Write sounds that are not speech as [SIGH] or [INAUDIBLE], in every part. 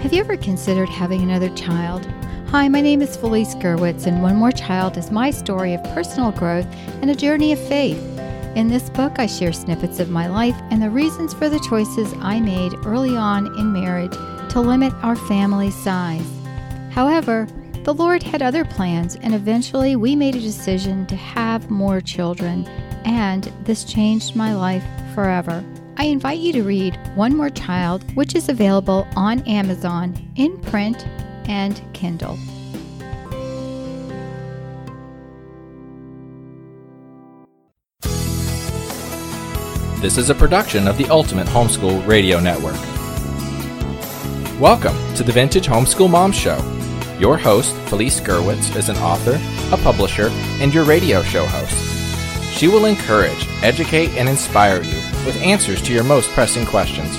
Have you ever considered having another child? Hi, my name is Felice Gerwitz, and One More Child is my story of personal growth and a journey of faith. In this book, I share snippets of my life and the reasons for the choices I made early on in marriage to limit our family size. However, the Lord had other plans, and eventually we made a decision to have more children, and this changed my life forever. I invite you to read One More Child, which is available on Amazon in print and Kindle. This is a production of the Ultimate Homeschool Radio Network. Welcome to the Vintage Homeschool Mom Show. Your host, Felice Gerwitz, is an author, a publisher, and your radio show host. She will encourage, educate, and inspire you with answers to your most pressing questions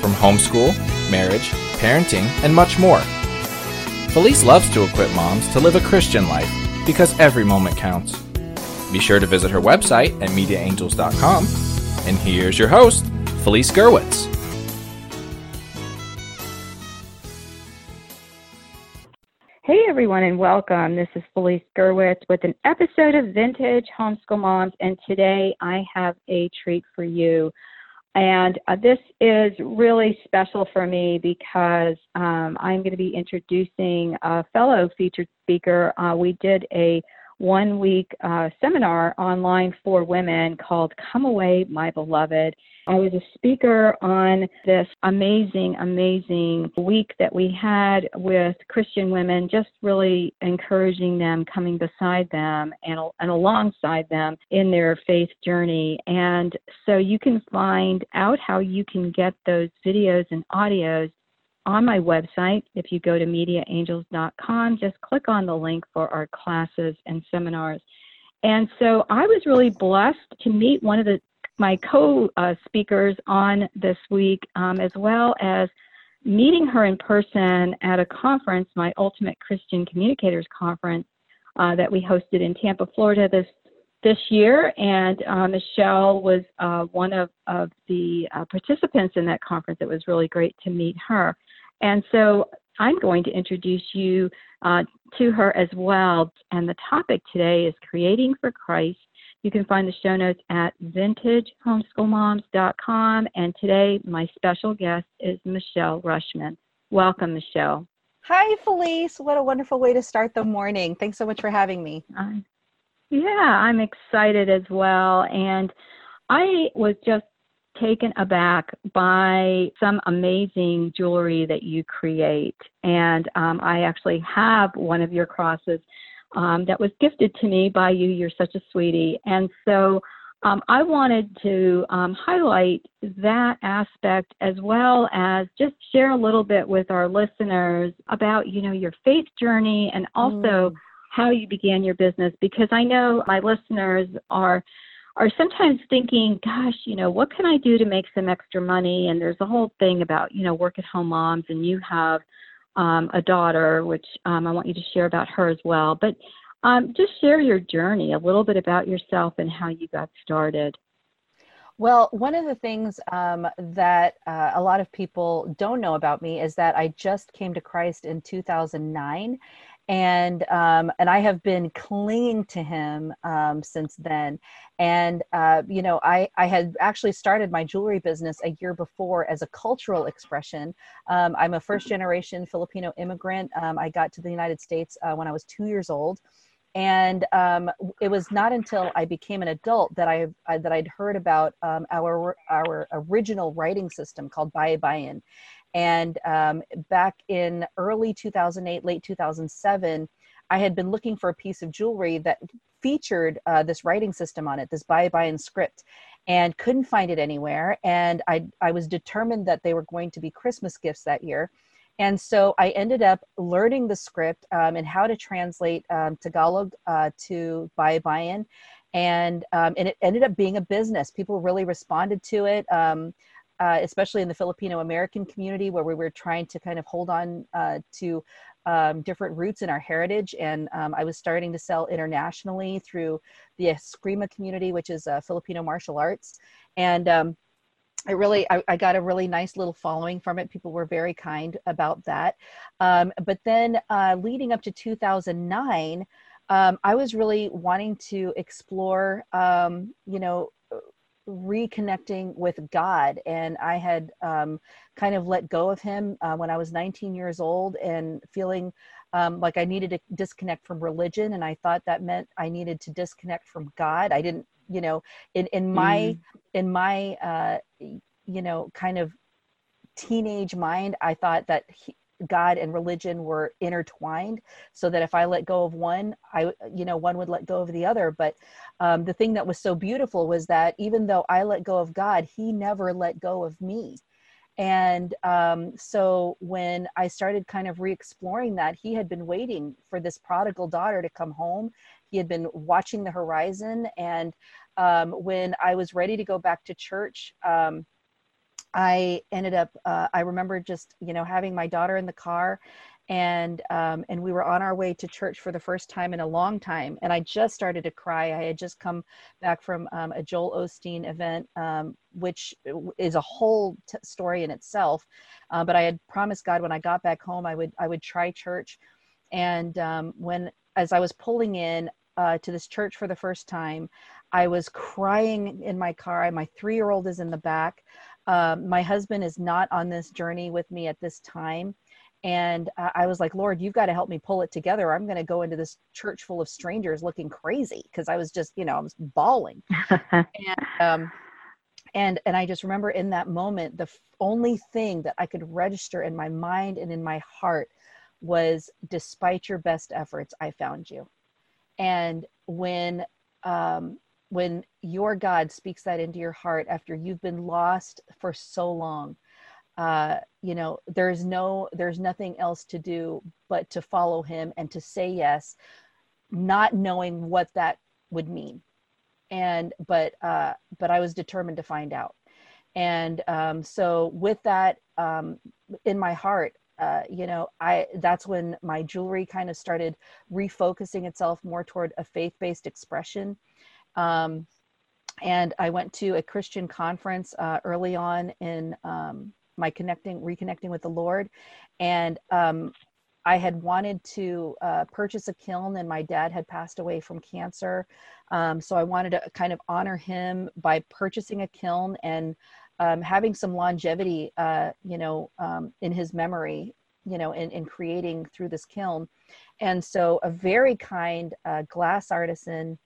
from homeschool, marriage, parenting, and much more. Felice loves to equip moms to live a Christian life because every moment counts. Be sure to visit her website at mediaangels.com. And here's your host, Felice Gerwitz. Everyone, and welcome. This is Felice Gerwitz with an episode of Vintage Homeschool Moms, and today I have a treat for you. And uh, this is really special for me because um, I'm going to be introducing a fellow featured speaker. Uh, we did a one week uh, seminar online for women called Come Away, My Beloved. I was a speaker on this amazing, amazing week that we had with Christian women, just really encouraging them, coming beside them and, and alongside them in their faith journey. And so you can find out how you can get those videos and audios on my website. If you go to mediaangels.com, just click on the link for our classes and seminars. And so I was really blessed to meet one of the my co-speakers on this week, um, as well as meeting her in person at a conference, my Ultimate Christian Communicators Conference, uh, that we hosted in Tampa, Florida this this year. And uh, Michelle was uh, one of, of the uh, participants in that conference. It was really great to meet her. And so I'm going to introduce you uh, to her as well. And the topic today is creating for Christ you can find the show notes at vintagehomeschoolmoms.com. And today, my special guest is Michelle Ruschman. Welcome, Michelle. Hi, Felice. What a wonderful way to start the morning. Thanks so much for having me. Uh, yeah, I'm excited as well. And I was just taken aback by some amazing jewelry that you create. And um, I actually have one of your crosses um, that was gifted to me by you. You're such a sweetie. And so um, I wanted to um, highlight that aspect as well as just share a little bit with our listeners about, you know, your faith journey and also mm. how you began your business because I know my listeners are are sometimes thinking, gosh, you know, what can I do to make some extra money? And there's a whole thing about, you know, work at home moms and you have um, a daughter, which um, I want you to share about her as well. But um, just share your journey, a little bit about yourself and how you got started. Well, one of the things um, that uh, a lot of people don't know about me is that I just came to Christ in 2009 and um, and I have been clinging to him um, since then. And uh, you know, I I had actually started my jewelry business a year before as a cultural expression. Um, I'm a first generation Filipino immigrant. Um, I got to the United States uh, when I was two years old. And um, it was not until I became an adult that I, I that I'd heard about um, our our original writing system called Baybayin, and um, back in early 2008, late 2007, I had been looking for a piece of jewelry that featured uh, this writing system on it, this Baybayin script, and couldn't find it anywhere. And I, I was determined that they were going to be Christmas gifts that year. And so I ended up learning the script um, and how to translate um, Tagalog uh, to Baybayin. And, um, and it ended up being a business. People really responded to it. Uh, especially in the Filipino American community, where we were trying to kind of hold on uh, to um, different roots in our heritage. And um, I was starting to sell internationally through the Eskrima community, which is uh, Filipino martial arts. And um, I really, I, I, got a really nice little following from it. People were very kind about that. Um, but then uh, leading up to 2009, um, I was really wanting to explore, um, you know, reconnecting with God. And I had um, kind of let go of Him uh, when I was 19 years old and feeling um, like I needed to disconnect from religion. And I thought that meant I needed to disconnect from God. I didn't, you know, in, in my, mm. in my, uh, you know, kind of teenage mind, I thought that he, God and religion were intertwined so that if I let go of one, I, you know, one would let go of the other. But um, the thing that was so beautiful was that even though I let go of God, He never let go of me. And um, so when I started kind of re exploring that, He had been waiting for this prodigal daughter to come home. He had been watching the horizon. And um, when I was ready to go back to church, um, I ended up, uh, I remember just, you know, having my daughter in the car and um, and we were on our way to church for the first time in a long time. And i just started to cry. I had just come back from um, a joel osteen event um, which is a whole t- story in itself. Uh, but i had promised god when i got back home i would i would try church. And um, when as i was pulling in uh, to this church for the first time i was crying in my car. My three year old is in the back um, my husband is not on this journey with me at this time. And uh, i was like lord you've got to help me pull it together. I'm going to go into this church full of strangers looking crazy. Because i was just you know i was bawling. [LAUGHS] And um and and i just remember in that moment the f- only thing that i could register in my mind and in my heart was despite your best efforts i found you. And when um when your God speaks that into your heart after you've been lost for so long, uh, you know, there's no, there's nothing else to do but to follow him and to say yes, not knowing what that would mean. And, but, uh, but I was determined to find out. And um, so with that um, in my heart, uh, you know, I that's when my jewelry kind of started refocusing itself more toward a faith-based expression um, and I went to a Christian conference uh, early on in um, my connecting, reconnecting with the Lord. And um, I had wanted to uh, purchase a kiln, and my dad had passed away from cancer. Um, so I wanted to kind of honor him by purchasing a kiln and um, having some longevity, uh, you know, um, in his memory, you know, in, in creating through this kiln. And so a very kind uh, glass artisan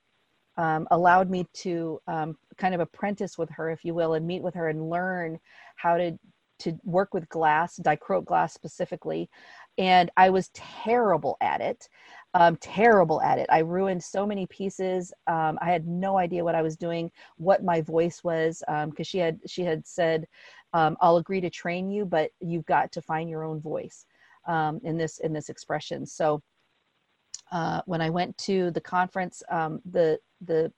um, allowed me to um, kind of apprentice with her, if you will, and meet with her and learn how to to work with glass, dichroic glass specifically. And I was terrible at it, um, terrible at it. I ruined so many pieces. Um, I had no idea what I was doing, what my voice was, because um, she had she had said, um, "I'll agree to train you, but you've got to find your own voice in this in this expression." So uh, when I went to the conference, um, the the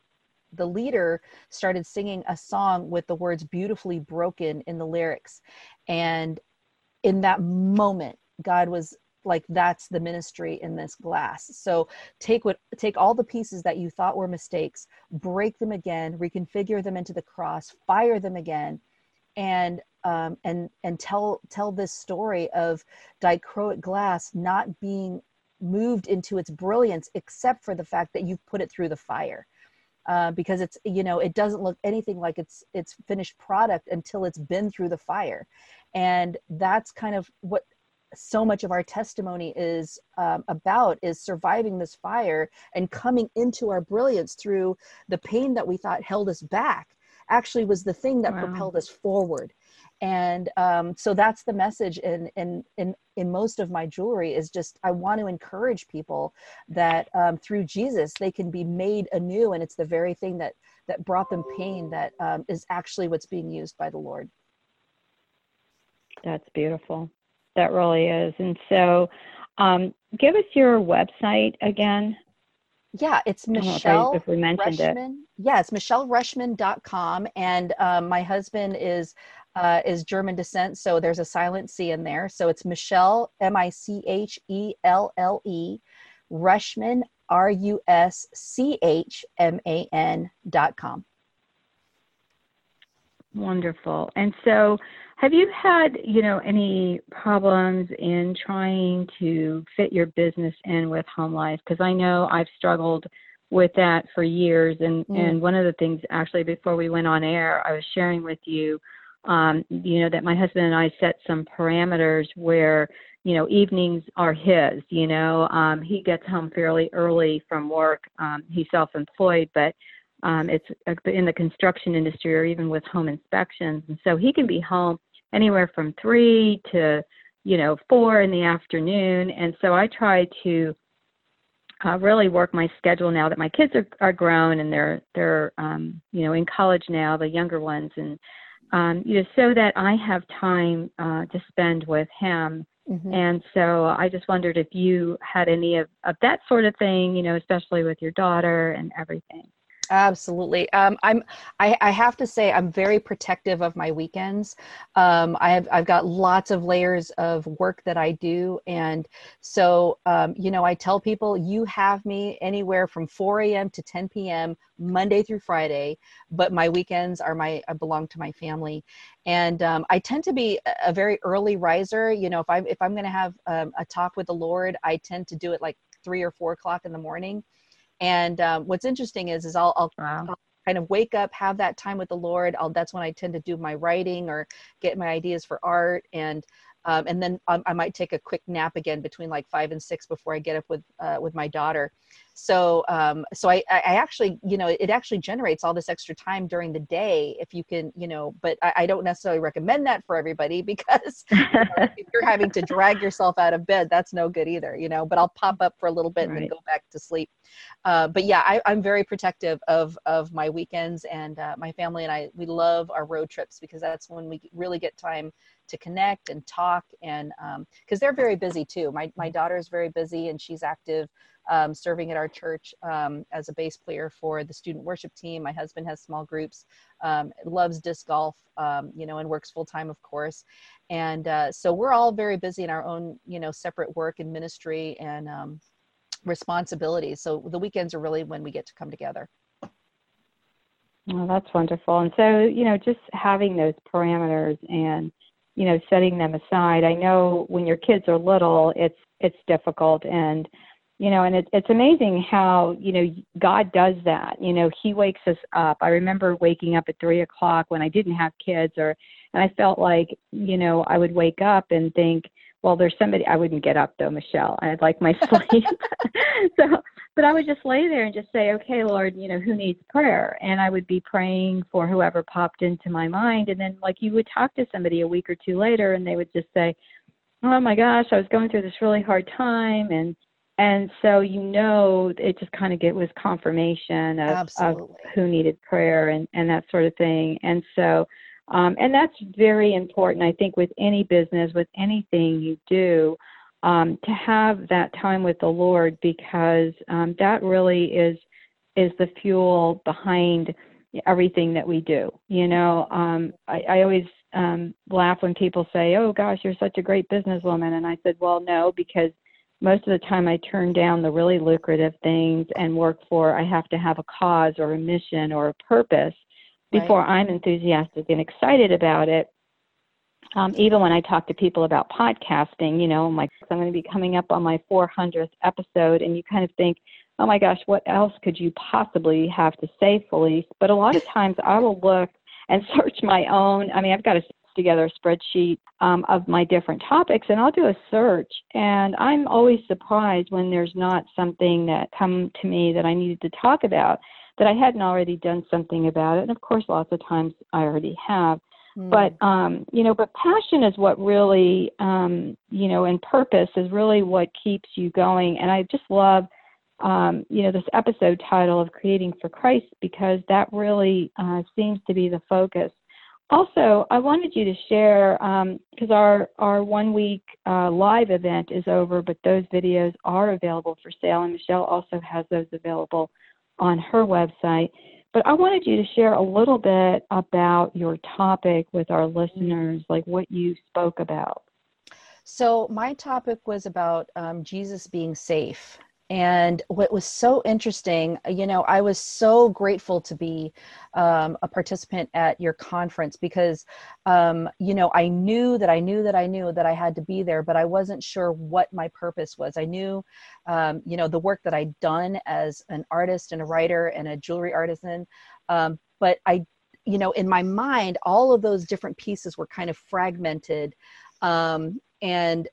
the leader started singing a song with the words "beautifully broken" in the lyrics, and in that moment, God was like, "That's the ministry in this glass." So take what take all the pieces that you thought were mistakes, break them again, reconfigure them into the cross, fire them again, and um, and and tell tell this story of dichroic glass not being moved into its brilliance except for the fact that you've put it through the fire. Uh, because it's you know it doesn't look anything like it's it's finished product until it's been through the fire. And that's kind of what so much of our testimony is um, about is surviving this fire and coming into our brilliance through the pain that we thought held us back actually was the thing that wow. propelled us forward and um, so that's the message in, in in in most of my jewelry is just i want to encourage people that um, through jesus they can be made anew and it's the very thing that that brought them pain that um, is actually what's being used by the lord that's beautiful that really is and so um, give us your website again yeah, it's Michelle if, I, if Ruschman. It. Yeah, it's michelleruschman.com. And um, my husband is uh, is German descent, so there's a silent C in there. So it's Michelle, M I C H E L L E, Ruschman, R U S C H M A N dot com. Wonderful. And so, have you had, you know, any problems in trying to fit your business in with home life? Because I know I've struggled with that for years. And mm. and one of the things, actually, before we went on air, I was sharing with you, um, you know, that my husband and I set some parameters where, you know, evenings are his. You know, um, he gets home fairly early from work. Um, he's self-employed, but um, it's uh, in the construction industry or even with home inspections. And so he can be home anywhere from three to, you know, four in the afternoon. And so I try to uh, really work my schedule now that my kids are, are grown and they're they're um, you know in college now, the younger ones, and um, you know so that I have time uh, to spend with him. Mm-hmm. And so I just wondered if you had any of, of that sort of thing, you know, especially with your daughter and everything. Absolutely. Um, I'm. I, I, have to say, I'm very protective of my weekends. Um, I have. I've got lots of layers of work that I do, and so um, you know, I tell people you have me anywhere from 4 a.m. to 10 p.m. Monday through Friday, but my weekends are my. I belong to my family, and um, I tend to be a very early riser. You know, if I if I'm going to have um, a talk with the Lord, I tend to do it like three or four o'clock in the morning and um, what's interesting is, is I'll, I'll, wow. I'll, kind of wake up, have that time with the Lord. I'll, that's when I tend to do my writing or get my ideas for art. And um, and then I, I, might take a quick nap again between like five and six before I get up with uh, with my daughter. So um, so I, I actually you know it actually generates all this extra time during the day if you can you know but I, I don't necessarily recommend that for everybody [LAUGHS] because [LAUGHS] you know, if you're having to drag yourself out of bed that's no good either you know but I'll pop up for a little bit right. and then go back to sleep. Uh, but yeah I, am very protective of of my weekends and uh, my family and I we love our road trips because that's when we really get time to connect and talk and because um, they're very busy too. My, my daughter is very busy and she's active um, serving at our church um, as a bass player for the student worship team. My husband has small groups um, loves disc golf um, you know and works full-time of course. And uh, so we're all very busy in our own you know separate work and ministry and um, responsibilities. So the weekends are really when we get to come together. Well, that's wonderful. And so, you know, just having those parameters and you know setting them aside. I know when your kids are little it's it's difficult and you know and it, it's amazing how you know god does that. You know he wakes us up. I remember waking up at three o'clock when i didn't have kids or and i felt like you know i would wake up and think well there's somebody i wouldn't get up though michelle i'd like my [LAUGHS] sleep [LAUGHS] so but I would just lay there and just say, okay, Lord, you know, who needs prayer? And I would be praying for whoever popped into my mind. And then, like, you would talk to somebody a week or two later, and they would just say, oh my gosh, I was going through this really hard time. And, and so, you know, it just kind of get was confirmation of, of who needed prayer and, and that sort of thing. And so, um, and that's very important, I think, with any business, with anything you do um, to have that time with the Lord because um, that really is is the fuel behind everything that we do. You know, um, I, I always um, laugh when people say, "Oh gosh, you're such a great businesswoman," and I said, "Well, no, because most of the time I turn down the really lucrative things and work for. I have to have a cause or a mission or a purpose." Before right. I'm enthusiastic and excited about it, um, even when I talk to people about podcasting, you know, I'm like, I'm going to be coming up on my 400th episode, and you kind of think, oh my gosh, what else could you possibly have to say, Felice? But a lot of [LAUGHS] times I will look and search my own. I mean, I've got a together a spreadsheet um, of my different topics and I'll do a search and I'm always surprised when there's not something that come to me that I needed to talk about that I hadn't already done something about it and of course lots of times I already have Mm. But um, you know, but passion is what really, um, you know, and purpose is really what keeps you going. And I just love, um, you know, this episode title of "Creating for Christ" because that really uh, seems to be the focus. Also, I wanted you to share because um, our our one week uh, live event is over, but those videos are available for sale, and Michelle also has those available on her website. But I wanted you to share a little bit about your topic with our listeners, like what you spoke about. So, my topic was about um, Jesus being safe. And what was so interesting, you know, I was so grateful to be um, a participant at your conference because, um, you know, I knew that I knew that I knew that I had to be there, but I wasn't sure what my purpose was. I knew, um, you know, the work that I'd done as an artist and a writer and a jewelry artisan, um, but I, you know, in my mind, all of those different pieces were kind of fragmented. Um, and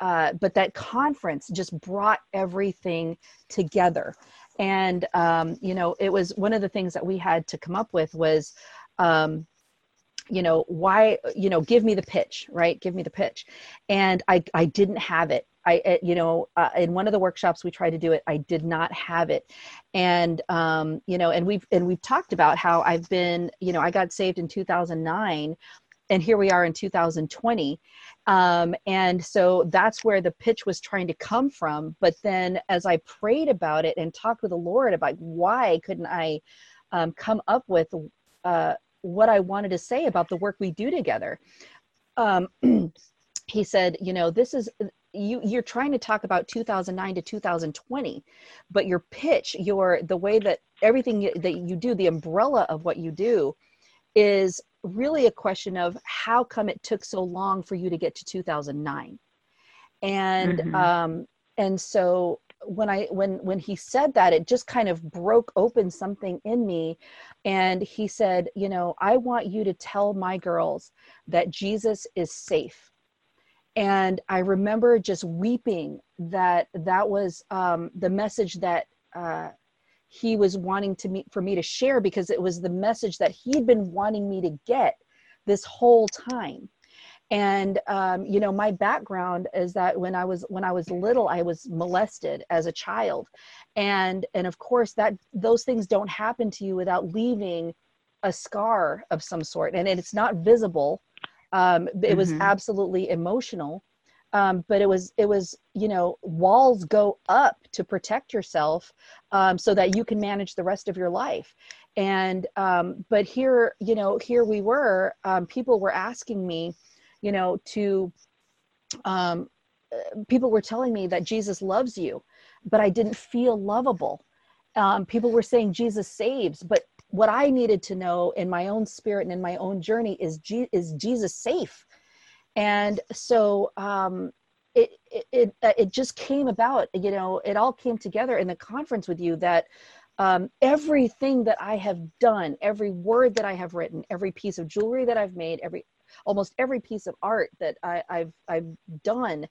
uh, but that conference just brought everything together. And um, you know it was one of the things that we had to come up with was um, you know why you know give me the pitch right? Give me the pitch. And i i didn't have it. I, you know, uh, in one of the workshops we tried to do it, I did not have it, and um, you know, and we've and we've talked about how I've been, you know, I got saved in 2009, and here we are in 2020, um, and so that's where the pitch was trying to come from. But then as I prayed about it and talked with the Lord about why couldn't I um, come up with uh, what I wanted to say about the work we do together, um, [CLEARS THROAT] he said, you know, this is you you're trying to talk about 2009 to 2020 but your pitch your the way that everything that you do the umbrella of what you do is really a question of how come it took so long for you to get to 2009 and mm-hmm. um and so when i when when he said that it just kind of broke open something in me. And he said you know i want you to tell my girls that jesus is safe. And i remember just weeping that that was um the message that uh he was wanting to meet for me to share because it was the message that he'd been wanting me to get this whole time. And um, you know my background is that when i was when i was little i was molested as a child. And and of course that those things don't happen to you without leaving a scar of some sort. And it's not visible. Um, it mm-hmm. was absolutely emotional um, but it was it was you know walls go up to protect yourself um, so that you can manage the rest of your life. And um, but here you know here we were um, people were asking me you know to um, people were telling me that jesus loves you but i didn't feel lovable. Um, people were saying jesus saves but what i needed to know in my own spirit and in my own journey is, G- is jesus safe and so um, it, it it uh, it just came about you know it all came together in the conference with you that um, everything that i have done every word that i have written every piece of jewelry that i've made every almost every piece of art that I, have I've done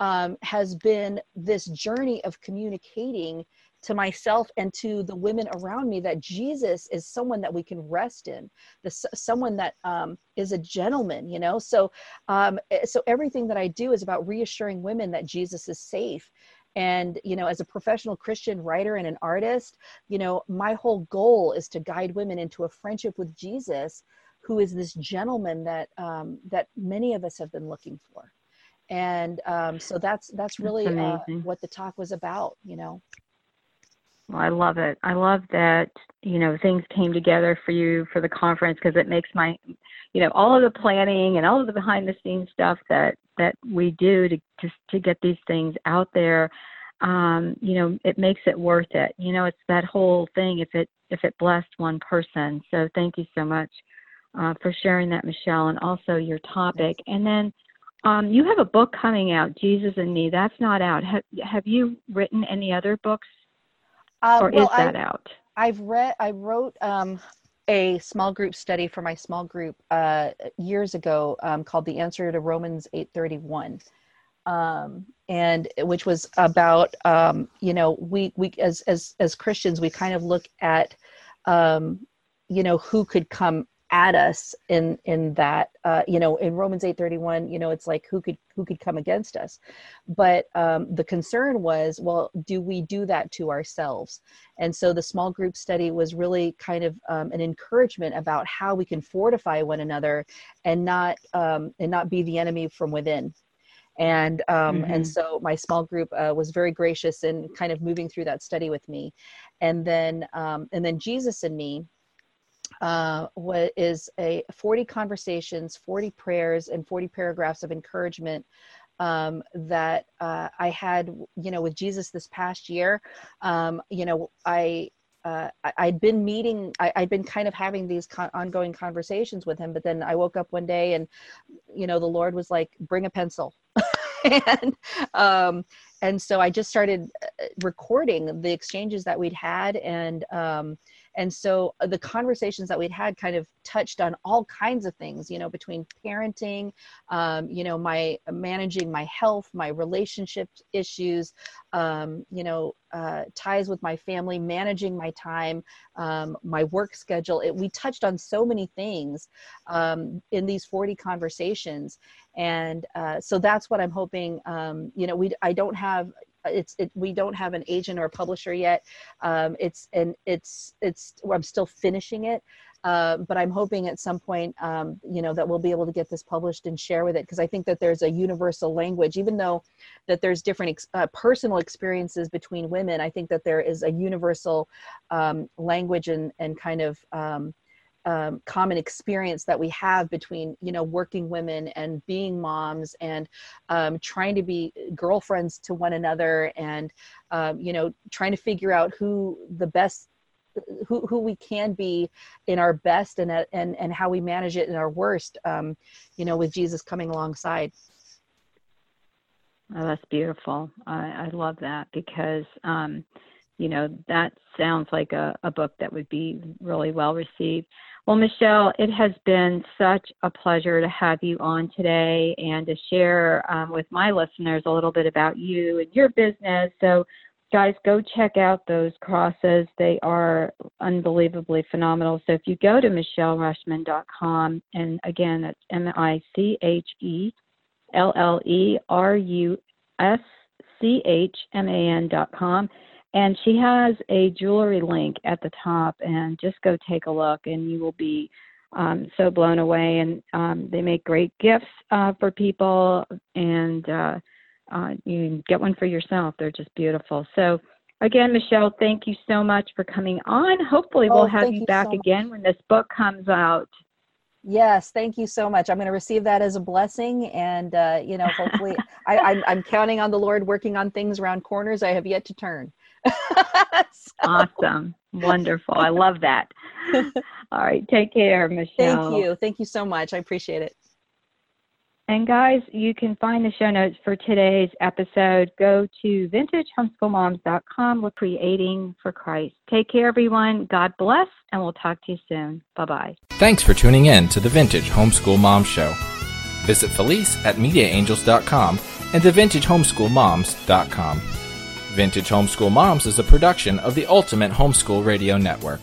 um, has been this journey of communicating to myself and to the women around me that Jesus is someone that we can rest in, the, someone that um, is a gentleman, you know. So, um, eh, so everything that I do is about reassuring women that Jesus is safe. And you know, as a professional Christian writer and an artist, you know, my whole goal is to guide women into a friendship with Jesus, who is this gentleman that um, that many of us have been looking for. And um, so that's that's really that's uh, what the talk was about, you know. Well, I love it. I love that, you know, things came together for you for the conference because it makes my, you know, all of the planning and all of the behind the scenes stuff that that we do to just to get these things out there, um, you know, it makes it worth it. You know, it's that whole thing if it if it blessed one person. So thank you so much uh, for sharing that, Michelle, and also your topic. And then um, you have a book coming out, Jesus and Me. That's not out. Have, have you written any other books uh, or well, is that I, out? I've read. I wrote um, a small group study for my small group uh, years ago um, called "The Answer to Romans 8:31." Um, and which was about um, you know we we as as as Christians we kind of look at um, you know who could come at us in in that uh, you know in romans 8.31 you know it's like who could who could come against us? But um, the concern was well do we do that to ourselves? And so the small group study was really kind of um, an encouragement about how we can fortify one another and not um, and not be the enemy from within. And um, mm-hmm. and so my small group uh, was very gracious in kind of moving through that study with me. And then um, and then jesus and me uh, what is a 40 conversations, 40 prayers, and 40 paragraphs of encouragement um, that uh, I had, you know, with Jesus this past year. Um, you know, I uh, I, had been meeting, I, had been kind of having these con- ongoing conversations with him, but then I woke up one day and, you know, the Lord was like, bring a pencil. [LAUGHS] and, um, and so I just started uh, recording the exchanges that we'd had and, um, and so uh, the conversations that we'd had kind of touched on all kinds of things you know between parenting um, you know my managing my health my relationship issues um, you know uh, ties with my family managing my time um, my work schedule. It, we touched on so many things um, in these 40 conversations and uh, so that's what i'm hoping um, you know we i don't have it's it, we don't have an agent or a publisher yet. Um, it's and it's it's i'm still finishing it. Uh, but i'm hoping at some point um, you know that we'll be able to get this published and share with it because i think that there's a universal language. Even though that there's different ex- uh, personal experiences between women i think that there is a universal um, language and and kind of um, common experience that we have between you know working women and being moms and um, trying to be girlfriends to one another and um, you know trying to figure out who the best who, who we can be in our best and and and how we manage it in our worst um, you know with jesus coming alongside. Oh, that's beautiful. I, I love that because um, you know that sounds like a, a book that would be really well received well, Michelle, it has been such a pleasure to have you on today and to share um, with my listeners a little bit about you and your business. So, guys, go check out those crosses. They are unbelievably phenomenal. So, if you go to michelleruschman.com, and again, that's M I C H E L L E R U S C H M A N.com and she has a jewelry link at the top, and just go take a look, and you will be um, so blown away. And um, they make great gifts uh, for people, and uh, uh, you can get one for yourself. They're just beautiful. So, again, Michelle, thank you so much for coming on. Hopefully, oh, we'll have you, you back so again when this book comes out. Yes, thank you so much. I'm going to receive that as a blessing, and uh, you know, hopefully, [LAUGHS] I, I'm, I'm counting on the Lord working on things around corners I have yet to turn. [LAUGHS] so. Awesome. Wonderful. I love that. [LAUGHS] All right. Take care, Michelle. Thank you. Thank you so much. I appreciate it. And guys, you can find the show notes for today's episode. Go to vintagehomeschoolmoms.com. We're creating for Christ. Take care, everyone. God bless, and we'll talk to you soon. Bye bye. Thanks for tuning in to the Vintage Homeschool Mom Show. Visit Felice at MediaAngels.com and thevintagehomeschoolmoms.com. Vintage Homeschool Moms is a production of the Ultimate Homeschool Radio Network.